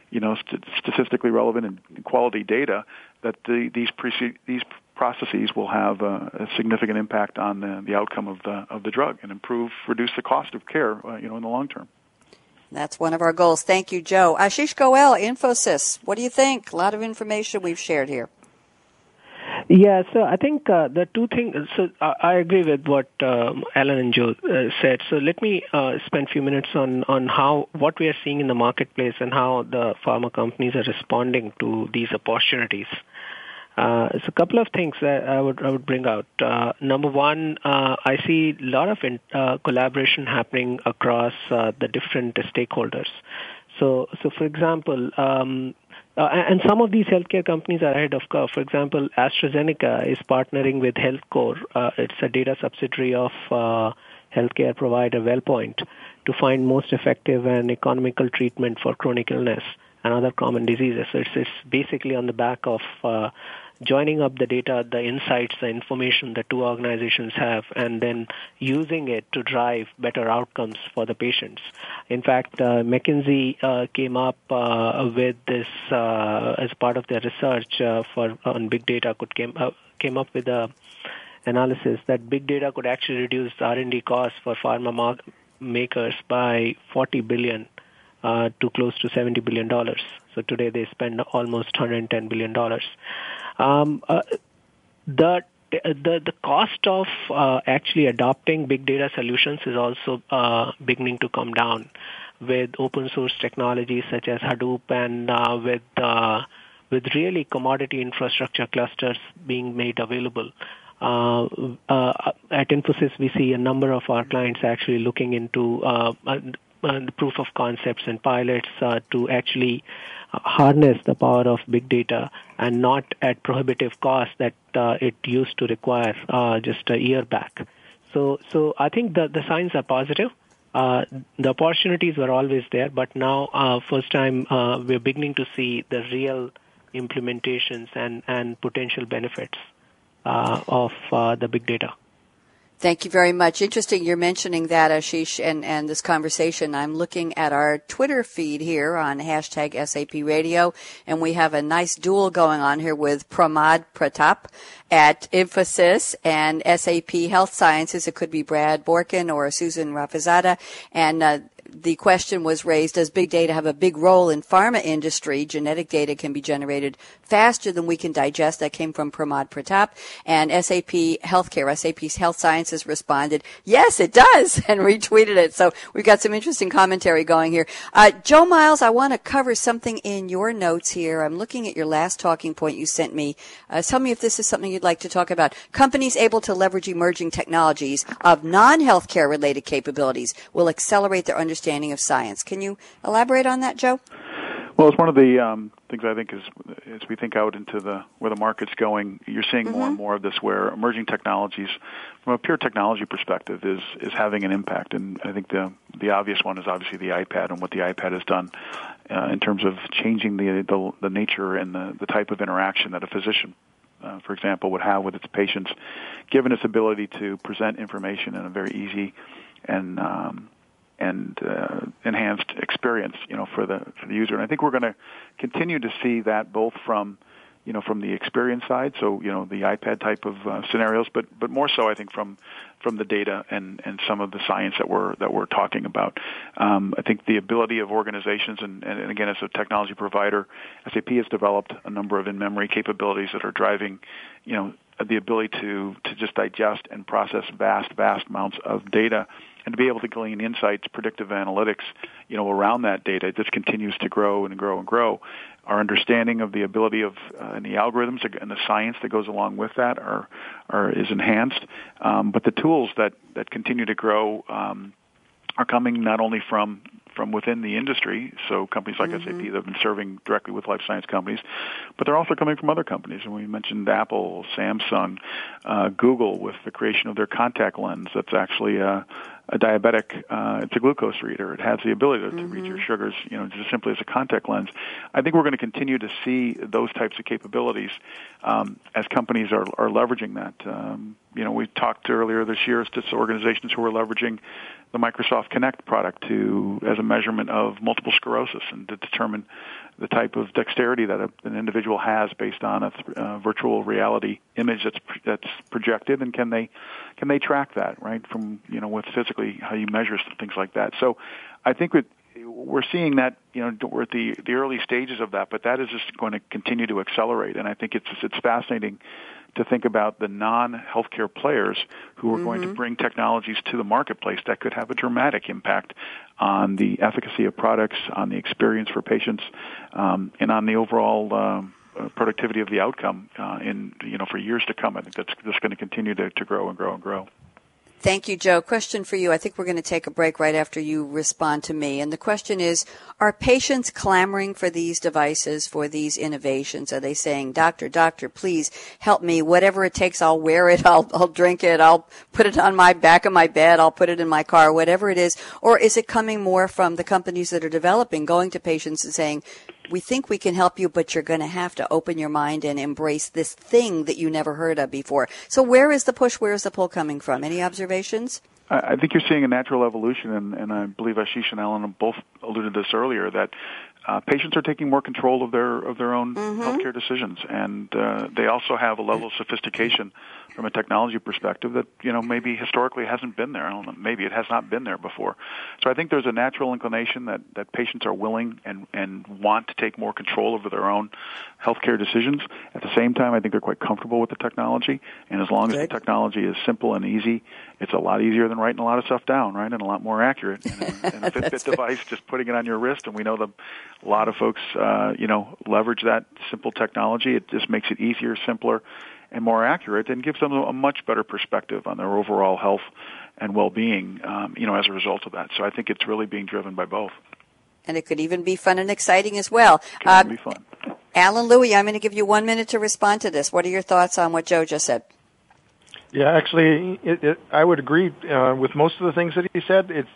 you know, st- statistically relevant and quality data that the, these pre- these processes will have a, a significant impact on the, the outcome of the of the drug and improve, reduce the cost of care, uh, you know, in the long term. That's one of our goals. Thank you, Joe. Ashish Goel, Infosys. What do you think? A lot of information we've shared here. Yeah, so I think uh, the two things. So I, I agree with what um, Alan and Joe uh, said. So let me uh, spend a few minutes on on how what we are seeing in the marketplace and how the pharma companies are responding to these opportunities. Uh, so a couple of things that I would I would bring out. Uh, number one, uh, I see a lot of in, uh, collaboration happening across uh, the different stakeholders. So, so for example, um, uh, and some of these healthcare companies are ahead of curve. For example, AstraZeneca is partnering with HealthCore. Uh, it's a data subsidiary of uh, healthcare provider WellPoint to find most effective and economical treatment for chronic illness and other common diseases. So it's, it's basically on the back of uh, joining up the data, the insights, the information the two organizations have, and then using it to drive better outcomes for the patients. In fact, uh, McKinsey uh, came up uh, with this uh, as part of their research uh, for on big data. Could came uh, came up with a analysis that big data could actually reduce R&D costs for pharma makers by 40 billion uh, to close to 70 billion dollars. So today they spend almost 110 billion dollars. Um, uh, the the the cost of uh, actually adopting big data solutions is also uh, beginning to come down with open source technologies such as Hadoop and uh, with uh, with really commodity infrastructure clusters being made available. Uh, uh, at Infosys, we see a number of our clients actually looking into the proof of concepts and pilots to actually harness the power of big data and not at prohibitive cost that it used to require just a year back. So, so I think the, the signs are positive. Uh, the opportunities were always there, but now, uh, first time, uh, we're beginning to see the real implementations and, and potential benefits uh, of uh, the big data. Thank you very much. Interesting you're mentioning that, Ashish, and, and this conversation. I'm looking at our Twitter feed here on hashtag SAP Radio, and we have a nice duel going on here with Pramod Pratap at Infosys and SAP Health Sciences. It could be Brad Borkin or Susan Rafazada. And uh, the question was raised, does big data have a big role in pharma industry? Genetic data can be generated faster than we can digest. That came from Pramod Pratap. And SAP Healthcare, SAP's Health Sciences responded, yes, it does, and retweeted it. So we've got some interesting commentary going here. Uh, Joe Miles, I want to cover something in your notes here. I'm looking at your last talking point you sent me. Uh, tell me if this is something you'd like to talk about. Companies able to leverage emerging technologies of non-healthcare related capabilities will accelerate their understanding understanding of science. Can you elaborate on that, Joe? Well, it's one of the um, things I think is as we think out into the where the market's going. You're seeing mm-hmm. more and mm-hmm. more of this where emerging technologies, from a pure technology perspective, is is having an impact. And I think the the obvious one is obviously the iPad and what the iPad has done uh, in terms of changing the, the the nature and the the type of interaction that a physician uh, for example, would have with its patients, given its ability to present information in a very easy and um, and uh, enhanced experience, you know, for the for the user. And I think we're going to continue to see that both from, you know, from the experience side, so you know, the iPad type of uh, scenarios, but but more so, I think from from the data and and some of the science that we're that we're talking about. Um, I think the ability of organizations, and, and again, as a technology provider, SAP has developed a number of in-memory capabilities that are driving, you know, the ability to to just digest and process vast vast amounts of data and to be able to glean insights, predictive analytics, you know, around that data, it just continues to grow and grow and grow. Our understanding of the ability of uh, and the algorithms and the science that goes along with that are, are is enhanced. Um, but the tools that that continue to grow um, are coming not only from from within the industry, so companies like mm-hmm. SAP that have been serving directly with life science companies, but they're also coming from other companies. And we mentioned Apple, Samsung, uh, Google with the creation of their contact lens. That's actually a, a diabetic. Uh, it's a glucose reader. It has the ability to, mm-hmm. read your mm-hmm. sugars, you know, just simply as a contact lens. I think we're going to continue to see those types of capabilities um, as companies are, are leveraging that. Um, you know, we talked earlier this year to organizations who are leveraging the Microsoft Kinect product to as a measurement of multiple sclerosis and to determine the type of dexterity that a, an individual has based on a uh, virtual reality image that's that's projected and can they can they track that right from you know with physically how you measure things like that. So I think with we're seeing that you know we're at the the early stages of that but that is just going to continue to accelerate and I think it's it's fascinating to think about the non-healthcare players who are mm-hmm. going to mm-hmm. bring technologies to the marketplace that could have a dramatic impact on the efficacy of products, on the experience for patients, um, and on the overall um, uh, productivity of the outcome uh, in you know for years to come. I think that's just going to continue to, to grow and grow and grow. Thank you, Joe. Question for you. I think we're going to take a break right after you respond to me. And the question is, are patients clamoring for these devices, for these innovations? Are they saying, doctor, doctor, please help me. Whatever it takes, I'll wear it. I'll, I'll drink it. I'll put it on my back of my bed. I'll put it in my car, whatever it is. Or is it coming more from the companies that are developing, going to patients and saying, we think we can help you, but you're going to have to open your mind and embrace this thing that you never heard of before. So where is the push? Where is the pull coming from? Any observations? I think you're seeing a natural evolution, and, and I believe Ashish and Alan both alluded to this earlier that uh, patients are taking more control of their of their own mm-hmm. healthcare decisions, and uh, they also have a level of sophistication from a technology perspective that you know maybe historically hasn't been there. I don't know, maybe it has not been there before. So I think there's a natural inclination that that patients are willing and and want to take more control over their own healthcare decisions. At the same time, I think they're quite comfortable with the technology, and as long as the technology is simple and easy, it's a lot easier than writing a lot of stuff down, right, and a lot more accurate. And a, and a Fitbit device, just putting it on your wrist, and we know that a lot of folks, uh, you know, leverage that simple technology. It just makes it easier, simpler and more accurate and gives them a much better perspective on their overall health and well-being, um, you know, as a result of that. So I think it's really being driven by both. And it could even be fun and exciting as well. It uh, be fun. Alan Louie, I'm going to give you one minute to respond to this. What are your thoughts on what Joe just said? Yeah, actually, it, it, I would agree uh, with most of the things that he said. It's,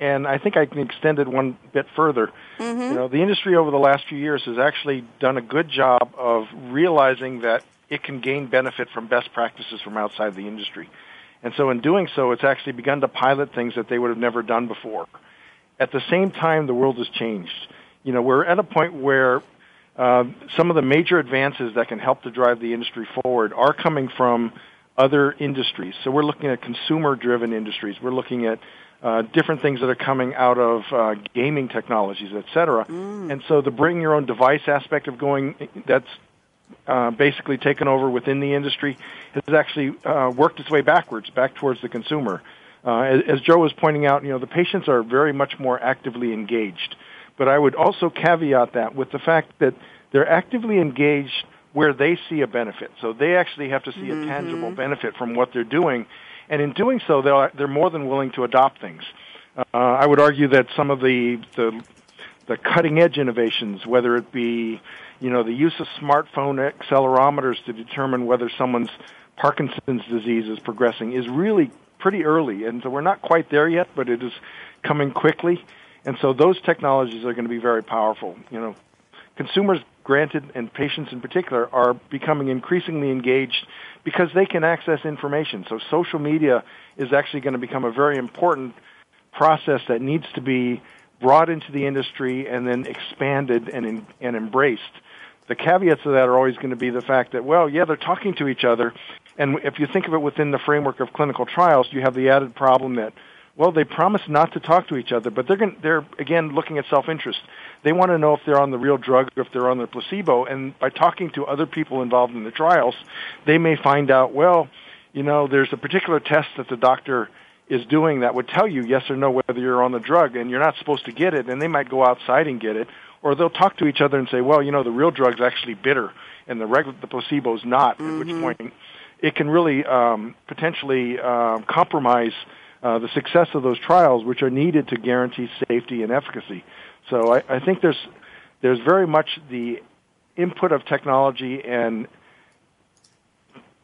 and I think I can extend it one bit further. Mm-hmm. You know, the industry over the last few years has actually done a good job of realizing that it can gain benefit from best practices from outside the industry. And so in doing so, it's actually begun to pilot things that they would have never done before. At the same time, the world has changed. You know, we're at a point where uh, some of the major advances that can help to drive the industry forward are coming from other industries. So we're looking at consumer-driven industries. We're looking at uh, different things that are coming out of uh, gaming technologies, et cetera. Mm. And so the bring your own device aspect of going, that's uh, basically taken over within the industry has actually uh, worked its way backwards, back towards the consumer. Uh, as, as, Joe was pointing out, you know, the patients are very much more actively engaged. But I would also caveat that with the fact that they're actively engaged where they see a benefit. So they actually have to see mm-hmm. a tangible benefit from what they're doing. And in doing so, they're, they're more than willing to adopt things. Uh, I would argue that some of the, the, the cutting edge innovations, whether it be you know, the use of smartphone accelerometers to determine whether someone's Parkinson's disease is progressing is really pretty early. And so we're not quite there yet, but it is coming quickly. And so those technologies are going to be very powerful. You know, consumers, granted, and patients in particular, are becoming increasingly engaged because they can access information. So social media is actually going to become a very important process that needs to be brought into the industry and then expanded and, and embraced the caveats of that are always going to be the fact that, well, yeah, they're talking to each other. And if you think of it within the framework of clinical trials, you have the added problem that, well, they promise not to talk to each other, but they're going, they're again looking at self-interest. They want to know if they're on the real drug or if they're on the placebo. And by talking to other people involved in the trials, they may find out, well, you know, there's a particular test that the doctor is doing that would tell you yes or no whether you're on the drug, and you're not supposed to get it, and they might go outside and get it, or they'll talk to each other and say, well, you know, the real drug's actually bitter and the regular, the placebo's not, mm-hmm. at which mm-hmm. point it can really um, potentially uh, compromise uh, Uh, the success of those trials, which are needed to guarantee safety and efficacy. So I, I think there's there's very much the input of technology and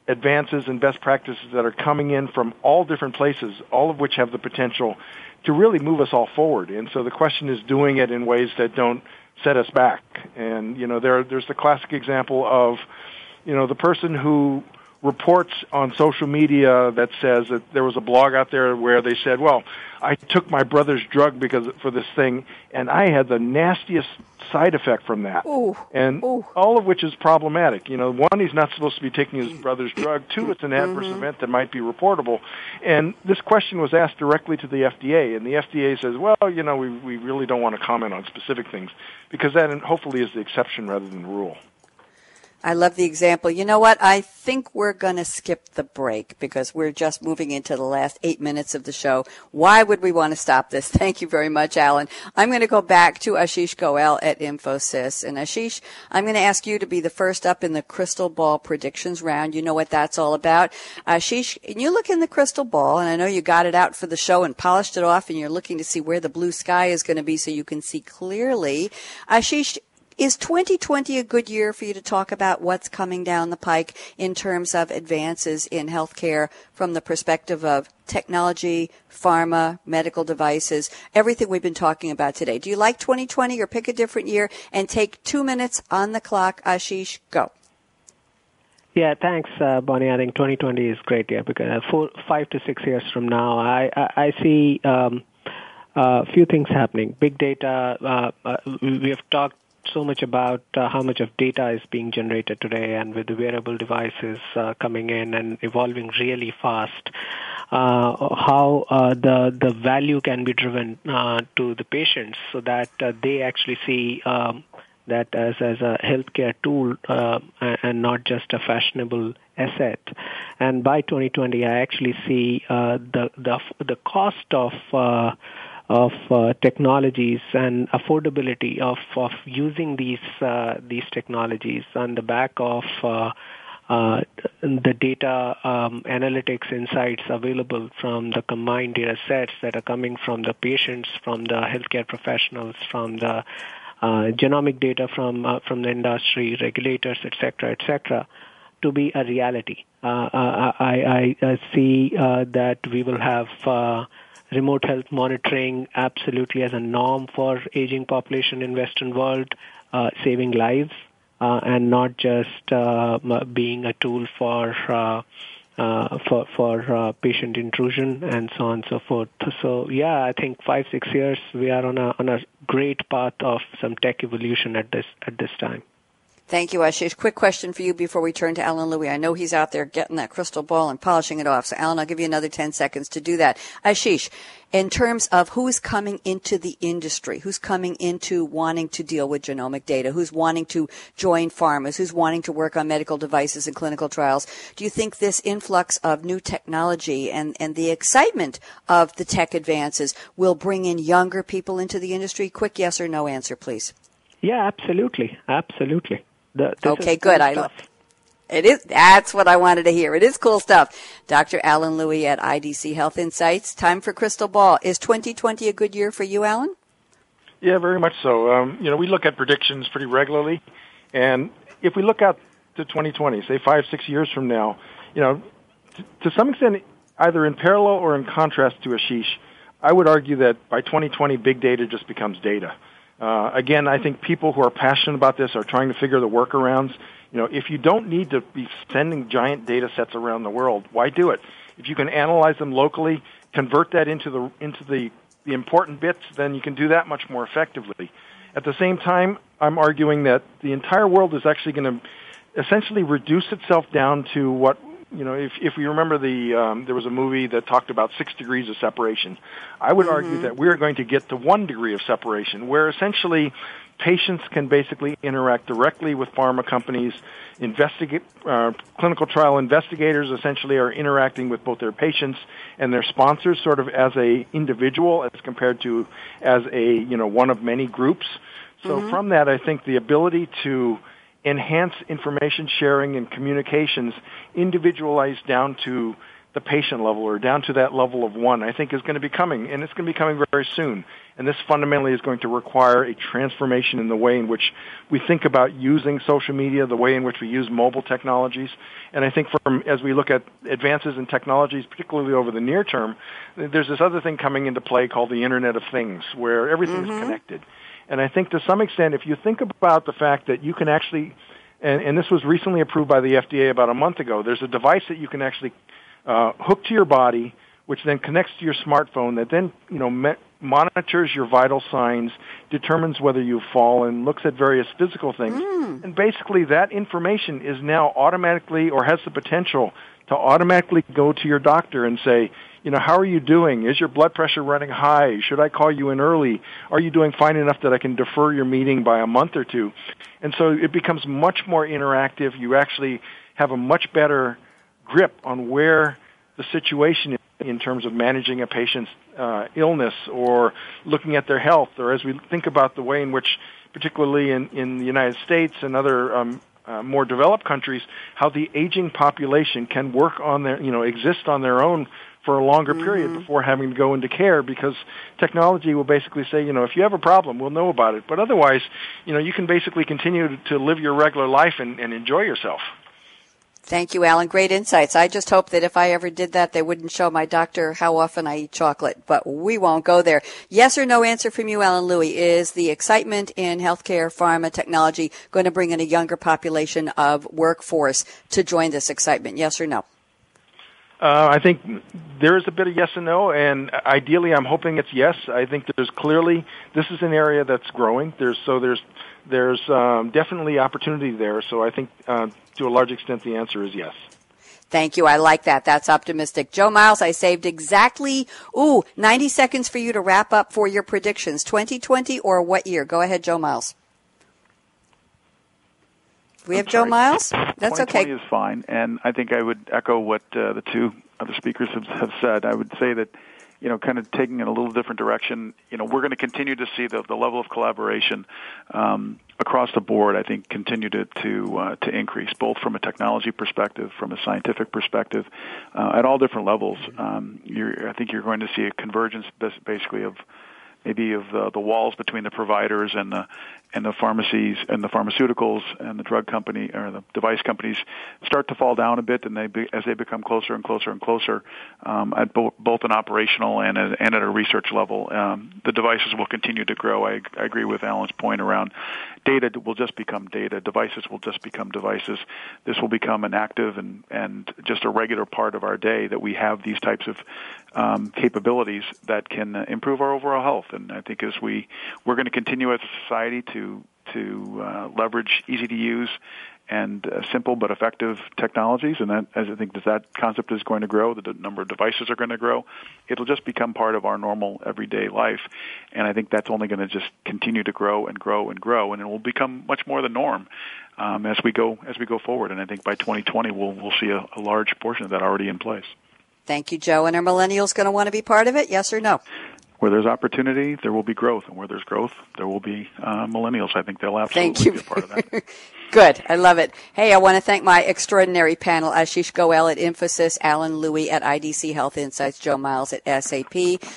advances and best practices that are coming in from all different places, all of which have the potential to really move us all forward. And so the question is doing it in ways that don't set us back. And you know, there there's the classic example of, you know, the person who reports on social media that says that there was a blog out there where they said, "Well, I took my brother's drug because for this thing, and I had the nastiest side effect from that." Ooh, and ooh. all of which is problematic. You know, one, he's not supposed to be taking his brother's drug. Two, it's an adverse mm-hmm. event that might be reportable. And this question was asked directly to the FDA, and the FDA says, "Well, you know, we we really don't want to comment on specific things because that hopefully is the exception rather than the rule." I love the example. You know what? I think we're going to skip the break because we're just moving into the last eight minutes of the show. Why would we want to stop this? Thank you very much, Alan. I'm going to go back to Ashish Goel at Infosys. And Ashish, I'm going to ask you to be the first up in the crystal ball predictions round. You know what that's all about. Ashish, and you look in the crystal ball, and I know you got it out for the show and polished it off, and you're looking to see where the blue sky is going to be so you can see clearly. Ashish, Is 2020 a good year for you to talk about what's coming down the pike in terms of advances in healthcare from the perspective of technology, pharma, medical devices, everything we've been talking about today? Do you like 2020 or pick a different year and take two minutes on the clock? Ashish, go. Yeah, thanks, uh, Bonnie. I think 2020 is great year because uh, four, five to six years from now, I I, I see a um, uh, few things happening. Big data. Uh, uh, we have talked so much about uh, how much of data is being generated today, and with the wearable devices uh, coming in and evolving really fast, uh, how uh, the the value can be driven uh, to the patients so that they actually see um, that as, as a healthcare tool uh, and not just a fashionable asset. And by 2020, I actually see uh, the the the cost of uh, of uh, technologies and affordability of of using these uh, these technologies on the back of uh, uh, the data um, analytics insights available from the combined data sets that are coming from the patients, from the healthcare professionals, from the uh, genomic data from uh, from the industry, regulators, etc., etc., to be a reality. Uh, I, I, I, see that we will have remote health monitoring absolutely as a norm for aging population in Western world, uh, saving lives, uh, and not just uh, being a tool for uh, uh, for for uh, patient intrusion and so on and so forth. So yeah, I think five six years we are on a on a great path of some tech evolution at this at this time. Thank you, Ashish. Quick question for you before we turn to Alan Louie. I know he's out there getting that crystal ball and polishing it off. So, Alan, I'll give you another 10 seconds to do that. Ashish, in terms of who's coming into the industry, who's coming into wanting to deal with genomic data, who's wanting to join pharmas, who's wanting to work on medical devices and clinical trials, do you think this influx of new technology and, and the excitement of the tech advances will bring in younger people into the industry? Quick yes or no answer, please. Yeah, absolutely. Absolutely. The, okay, good. Cool I love. It is. That's what I wanted to hear. It is cool stuff. Dr. Alan Louie at IDC Health Insights. Time for crystal ball. Is 2020 a good year for you, Alan? Yeah, very much so. Um, you know, we look at predictions pretty regularly, and if we look out to 2020, say five, six years from now, you know, t- to some extent, either in parallel or in contrast to Ashish, I would argue that by 2020, big data just becomes data. Uh, again, I think people who are passionate about this are trying to figure the workarounds. You know, if you don't need to be sending giant data sets around the world, why do it? If you can analyze them locally, convert that into the into the, the important bits, then you can do that much more effectively. At the same time, I'm arguing that the entire world is actually going to essentially reduce itself down to what you know, if if we remember the um, there was a movie that talked about six degrees of separation. I would mm-hmm. argue that we're going to get to one degree of separation, where essentially patients can basically interact directly with pharma companies. Investigate uh, clinical trial investigators essentially are interacting with both their patients and their sponsors, sort of as a individual, as compared to as a you know one of many groups. So mm-hmm. from that, I think the ability to enhance information sharing and communications individualized down to the patient level or down to that level of one, I think is going to be coming, and it's going to be coming very soon. And this fundamentally is going to require a transformation in the way in which we think about using social media, the way in which we use mobile technologies. And I think from, as we look at advances in technologies, particularly over the near term, there's this other thing coming into play called the Internet of Things, where everything mm-hmm. is connected. And I think to some extent, if you think about the fact that you can actually, and, and this was recently approved by the FDA about a month ago, there's a device that you can actually uh, hook to your body, which then connects to your smartphone, that then you know me- monitors your vital signs, determines whether you've fallen, looks at various physical things, mm. and basically that information is now automatically or has the potential to automatically go to your doctor and say, you know, how are you doing? Is your blood pressure running high? Should I call you in early? Are you doing fine enough that I can defer your meeting by a month or two? And so it becomes much more interactive. You actually have a much better grip on where the situation is in terms of managing a patient's uh, illness or looking at their health, or as we think about the way in which, particularly in, in the United States and other um, uh, more developed countries, how the aging population can work on their, you know, exist on their own for a longer mm-hmm. period before having to go into care because technology will basically say, you know, if you have a problem, we'll know about it. But otherwise, you know, you can basically continue to live your regular life and, and enjoy yourself. Thank you, Alan. Great insights. I just hope that if I ever did that, they wouldn't show my doctor how often I eat chocolate, but we won't go there. Yes or no answer from you, Alan Louie. Is the excitement in healthcare, pharma, technology going to bring in a younger population of workforce to join this excitement? Yes or no? Uh, I think there is a bit of yes and no, and ideally, I'm hoping it's yes. I think there's clearly this is an area that's growing. There's so there's there's um, definitely opportunity there. So I think uh, to a large extent, the answer is yes. Thank you. I like that. That's optimistic. Joe Miles, I saved exactly, ooh, 90 seconds for you to wrap up for your predictions. 2020 or what year? Go ahead, Joe Miles. We have Joe Miles? That's okay. 2020 is fine. And I think I would echo what uh, the two other speakers have, have said. I would say that you know, kind of taking in a little different direction. You know, we're going to continue to see the, the level of collaboration um, across the board. I think continue to to uh, to increase, both from a technology perspective, from a scientific perspective, uh, at all different levels. Um, I think you're going to see a convergence, basically, of maybe of the, the walls between the providers and the and the pharmacies and the pharmaceuticals and the drug company or the device companies start to fall down a bit, and they be, as they become closer and closer and closer um, at bo- both an operational and, a, and at a research level, um, the devices will continue to grow. I, I agree with Alan's point around data will just become data, devices will just become devices. This will become an active and and just a regular part of our day that we have these types of um, capabilities that can improve our overall health. And I think as we we're going to continue as a society to to uh, leverage easy to use and uh, simple but effective technologies, and that as I think that that concept is going to grow, the number of devices are going to grow. It'll just become part of our normal everyday life, and I think that's only going to just continue to grow and grow and grow, and it will become much more the norm um, as we go as we go forward. And I think by 2020, we'll we'll see a, a large portion of that already in place. Thank you, Joe. And are millennials going to want to be part of it? Yes or no? Where there's opportunity, there will be growth, and where there's growth, there will be uh, millennials. I think they'll absolutely be a part of that. Good. I love it. Hey, I want to thank my extraordinary panel, Ashish Goel at Infosys, Alan Louie at IDC Health Insights, Joe Miles at SAP.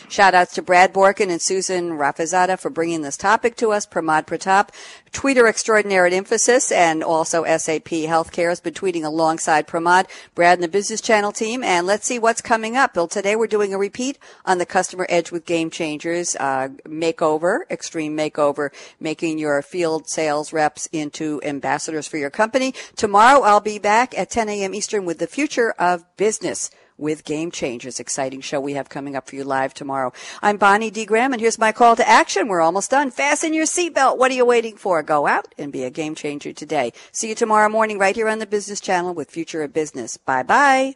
Shout outs to Brad Borkin and Susan Rafazada for bringing this topic to us. Pramod Pratap, tweeter extraordinaire at Infosys and also SAP Healthcare has been tweeting alongside Pramod, Brad and the Business Channel team. And let's see what's coming up. Bill, today we're doing a repeat on the Customer Edge with Game Changers uh, makeover, extreme makeover, making your field sales reps into ambassadors ambassadors for your company. Tomorrow I'll be back at 10 a.m. Eastern with the future of business with Game Changers. Exciting show we have coming up for you live tomorrow. I'm Bonnie D. Graham, and here's my call to action. We're almost done. Fasten your seatbelt. What are you waiting for? Go out and be a game changer today. See you tomorrow morning right here on the Business Channel with Future of Business. Bye bye.